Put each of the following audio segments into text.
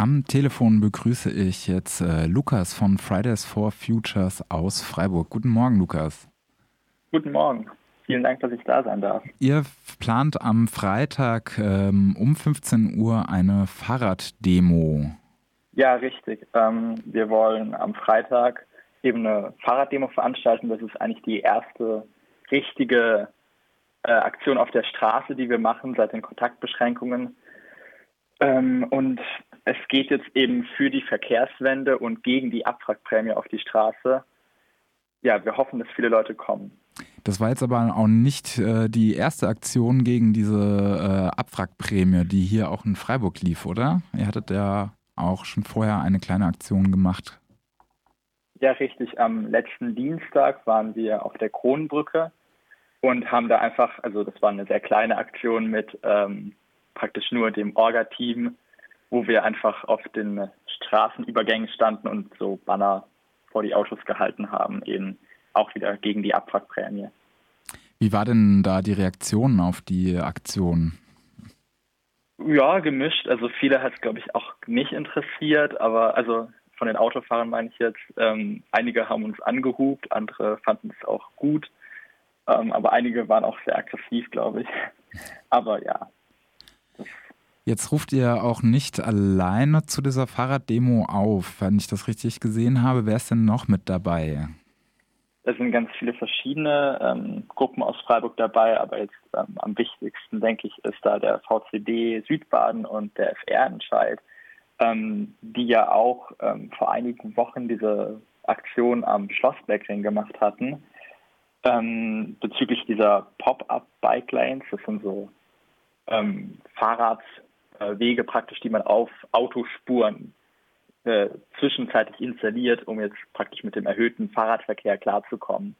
Am Telefon begrüße ich jetzt äh, Lukas von Fridays for Futures aus Freiburg. Guten Morgen, Lukas. Guten Morgen. Vielen Dank, dass ich da sein darf. Ihr plant am Freitag ähm, um 15 Uhr eine Fahrraddemo. Ja, richtig. Ähm, wir wollen am Freitag eben eine Fahrraddemo veranstalten. Das ist eigentlich die erste richtige äh, Aktion auf der Straße, die wir machen seit den Kontaktbeschränkungen. Ähm, und es geht jetzt eben für die Verkehrswende und gegen die Abwrackprämie auf die Straße. Ja, wir hoffen, dass viele Leute kommen. Das war jetzt aber auch nicht äh, die erste Aktion gegen diese äh, Abwrackprämie, die hier auch in Freiburg lief, oder? Ihr hattet ja auch schon vorher eine kleine Aktion gemacht. Ja, richtig. Am letzten Dienstag waren wir auf der Kronbrücke und haben da einfach, also das war eine sehr kleine Aktion mit ähm, praktisch nur dem Orga-Team, wo wir einfach auf den Straßenübergängen standen und so Banner vor die Autos gehalten haben, eben auch wieder gegen die Abwrackprämie. Wie war denn da die Reaktion auf die Aktion? Ja, gemischt. Also viele hat es, glaube ich, auch nicht interessiert, aber also von den Autofahrern meine ich jetzt, ähm, einige haben uns angehubt, andere fanden es auch gut, ähm, aber einige waren auch sehr aggressiv, glaube ich. Aber ja, Jetzt ruft ihr auch nicht alleine zu dieser Fahrraddemo auf, wenn ich das richtig gesehen habe. Wer ist denn noch mit dabei? Es sind ganz viele verschiedene ähm, Gruppen aus Freiburg dabei, aber jetzt ähm, am wichtigsten, denke ich, ist da der VCD Südbaden und der FR-Entscheid, ähm, die ja auch ähm, vor einigen Wochen diese Aktion am Schlossbergring gemacht hatten, ähm, bezüglich dieser Pop-up-Bike-Lanes. Das sind so ähm, Fahrrad- äh, Wege praktisch, die man auf Autospuren äh, zwischenzeitlich installiert, um jetzt praktisch mit dem erhöhten Fahrradverkehr klarzukommen.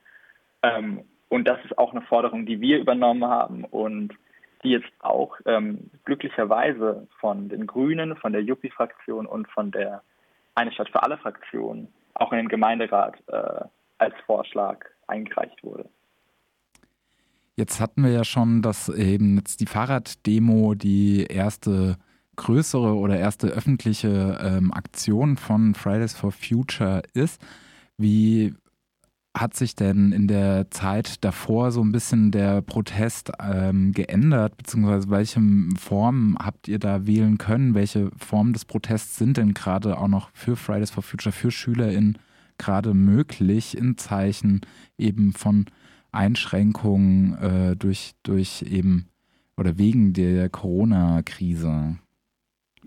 Ähm, und das ist auch eine Forderung, die wir übernommen haben und die jetzt auch ähm, glücklicherweise von den Grünen, von der Juppie-Fraktion und von der Eine Stadt für alle Fraktion auch in den Gemeinderat äh, als Vorschlag eingereicht wurde. Jetzt hatten wir ja schon, dass eben jetzt die Fahrraddemo die erste größere oder erste öffentliche ähm, Aktion von Fridays for Future ist. Wie hat sich denn in der Zeit davor so ein bisschen der Protest ähm, geändert, beziehungsweise welche Formen habt ihr da wählen können? Welche Formen des Protests sind denn gerade auch noch für Fridays for Future, für SchülerInnen gerade möglich in Zeichen eben von Einschränkungen äh, durch, durch eben oder wegen der Corona-Krise?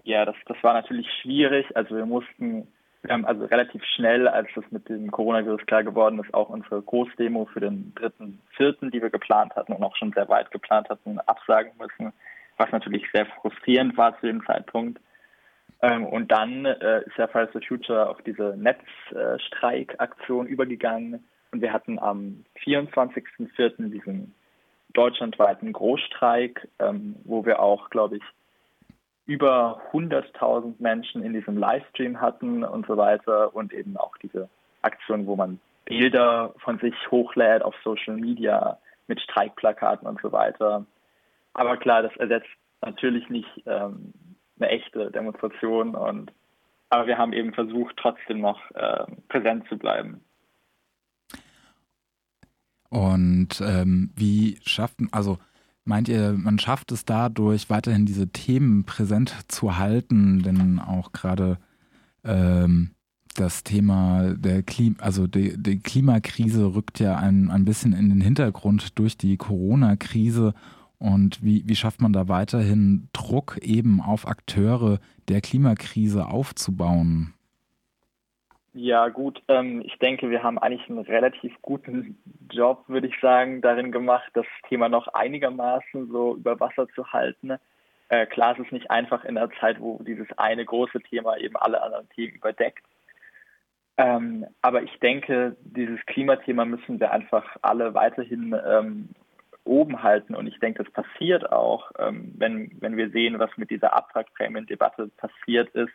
Ja, das, das war natürlich schwierig. Also wir mussten, wir haben also relativ schnell, als das mit dem Coronavirus klar geworden ist, auch unsere Großdemo für den dritten, vierten, die wir geplant hatten und auch schon sehr weit geplant hatten, absagen müssen, was natürlich sehr frustrierend war zu dem Zeitpunkt. Ähm, und dann äh, ist ja Fridays for Future auf diese Netzstreikaktion übergegangen, und wir hatten am 24.04. diesen deutschlandweiten Großstreik, ähm, wo wir auch, glaube ich, über 100.000 Menschen in diesem Livestream hatten und so weiter und eben auch diese Aktion, wo man Bilder von sich hochlädt auf Social Media mit Streikplakaten und so weiter. Aber klar, das ersetzt natürlich nicht ähm, eine echte Demonstration und aber wir haben eben versucht, trotzdem noch äh, präsent zu bleiben. Und ähm, wie schafft, also meint ihr, man schafft es dadurch, weiterhin diese Themen präsent zu halten, denn auch gerade ähm, das Thema der Klima, also die, die, Klimakrise rückt ja ein, ein bisschen in den Hintergrund durch die Corona-Krise. Und wie, wie schafft man da weiterhin Druck eben auf Akteure der Klimakrise aufzubauen? Ja, gut. Ähm, ich denke, wir haben eigentlich einen relativ guten Job, würde ich sagen, darin gemacht, das Thema noch einigermaßen so über Wasser zu halten. Äh, klar, es ist nicht einfach in einer Zeit, wo dieses eine große Thema eben alle anderen Themen überdeckt. Ähm, aber ich denke, dieses Klimathema müssen wir einfach alle weiterhin ähm, oben halten. Und ich denke, das passiert auch, ähm, wenn, wenn wir sehen, was mit dieser Abwrackprämien-Debatte passiert ist.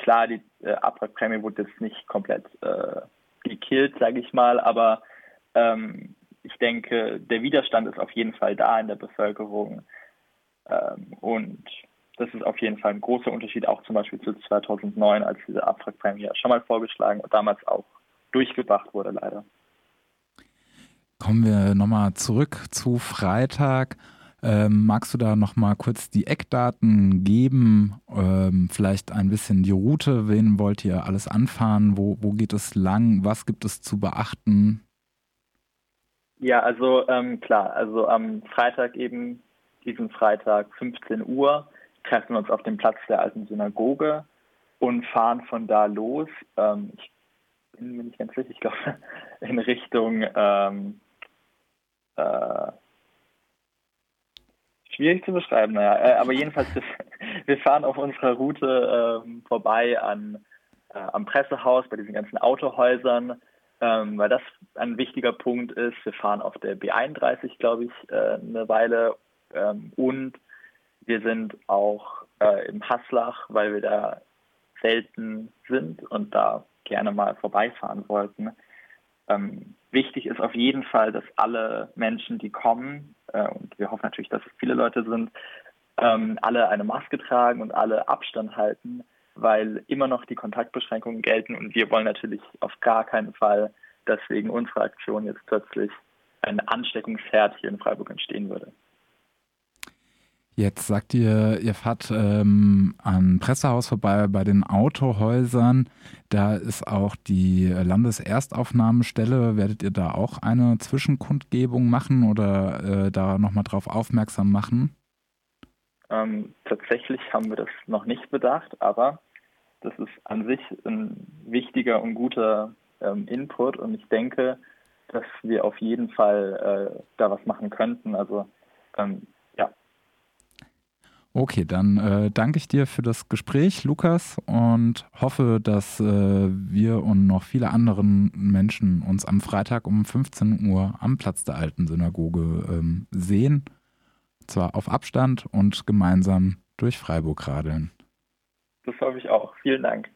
Klar, die äh, Abwrackprämie wurde jetzt nicht komplett äh, gekillt, sage ich mal, aber ähm, ich denke, der Widerstand ist auf jeden Fall da in der Bevölkerung. Ähm, und das ist auf jeden Fall ein großer Unterschied, auch zum Beispiel zu 2009, als diese Abwrackprämie schon mal vorgeschlagen und damals auch durchgebracht wurde, leider. Kommen wir nochmal zurück zu Freitag. Ähm, magst du da nochmal kurz die Eckdaten geben? Ähm, vielleicht ein bisschen die Route. Wen wollt ihr alles anfahren? Wo, wo geht es lang? Was gibt es zu beachten? Ja, also ähm, klar, also am Freitag eben, diesen Freitag 15 Uhr, treffen wir uns auf dem Platz der alten Synagoge und fahren von da los. Ähm, ich bin mir nicht ganz sicher, ich glaube in Richtung ähm, äh, schwierig zu beschreiben, naja. Äh, aber jedenfalls, wir fahren auf unserer Route ähm, vorbei an, äh, am Pressehaus, bei diesen ganzen Autohäusern, ähm, weil das ein wichtiger Punkt ist. Wir fahren auf der B31, glaube ich, äh, eine Weile ähm, und wir sind auch äh, im Haslach, weil wir da selten sind und da gerne mal vorbeifahren wollten. Ähm, wichtig ist auf jeden Fall, dass alle Menschen, die kommen, äh, und wir hoffen natürlich, dass es viele Leute sind, ähm, alle eine Maske tragen und alle Abstand halten, weil immer noch die Kontaktbeschränkungen gelten und wir wollen natürlich auf gar keinen Fall, dass wegen unserer Aktion jetzt plötzlich ein Ansteckungsherd hier in Freiburg entstehen würde. Jetzt sagt ihr, ihr fahrt ähm, am Pressehaus vorbei bei den Autohäusern. Da ist auch die Landeserstaufnahmestelle. Werdet ihr da auch eine Zwischenkundgebung machen oder äh, da nochmal drauf aufmerksam machen? Ähm, tatsächlich haben wir das noch nicht bedacht, aber das ist an sich ein wichtiger und guter ähm, Input und ich denke, dass wir auf jeden Fall äh, da was machen könnten. Also ähm, Okay, dann äh, danke ich dir für das Gespräch, Lukas, und hoffe, dass äh, wir und noch viele andere Menschen uns am Freitag um 15 Uhr am Platz der alten Synagoge ähm, sehen. Zwar auf Abstand und gemeinsam durch Freiburg radeln. Das hoffe ich auch. Vielen Dank.